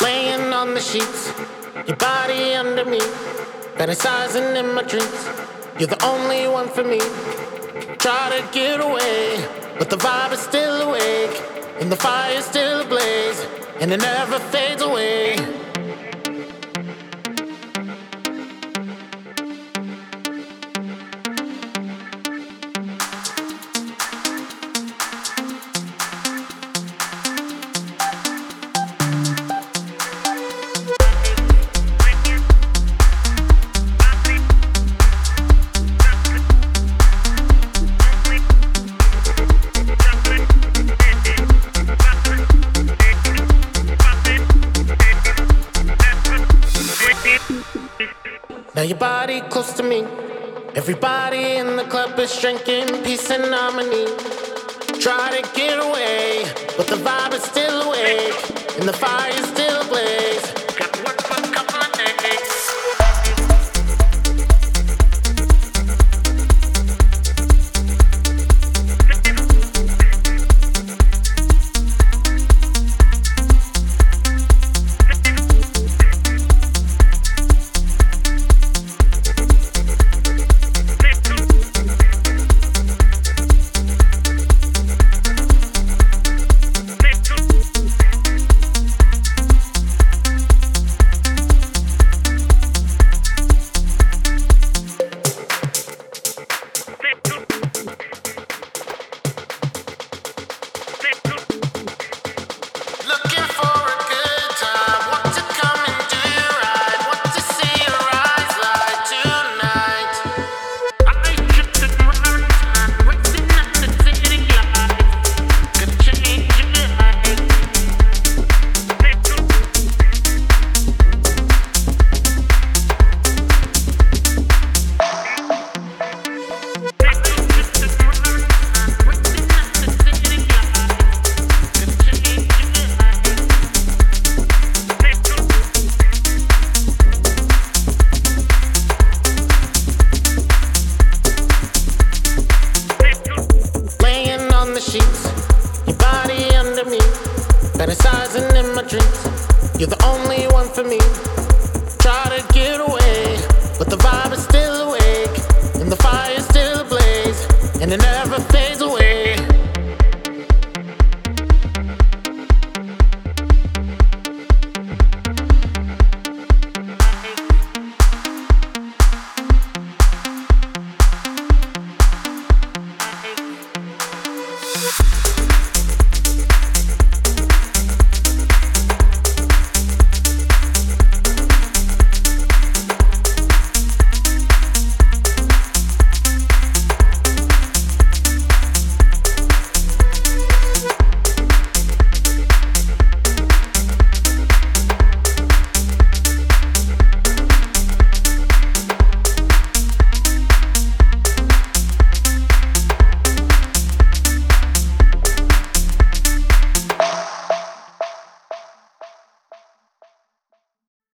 Laying on the sheets, your body under me, fantasizing in my dreams. You're the only one for me. Try to get away, but the vibe is still awake, and the fire is still ablaze, and it never fades away. Now your body close to me. Everybody in the club is drinking peace and harmony. Try to get away, but the vibe is still awake, and the fire fantasizing in my dreams. You're the only one for me. Try to get away, but the vibe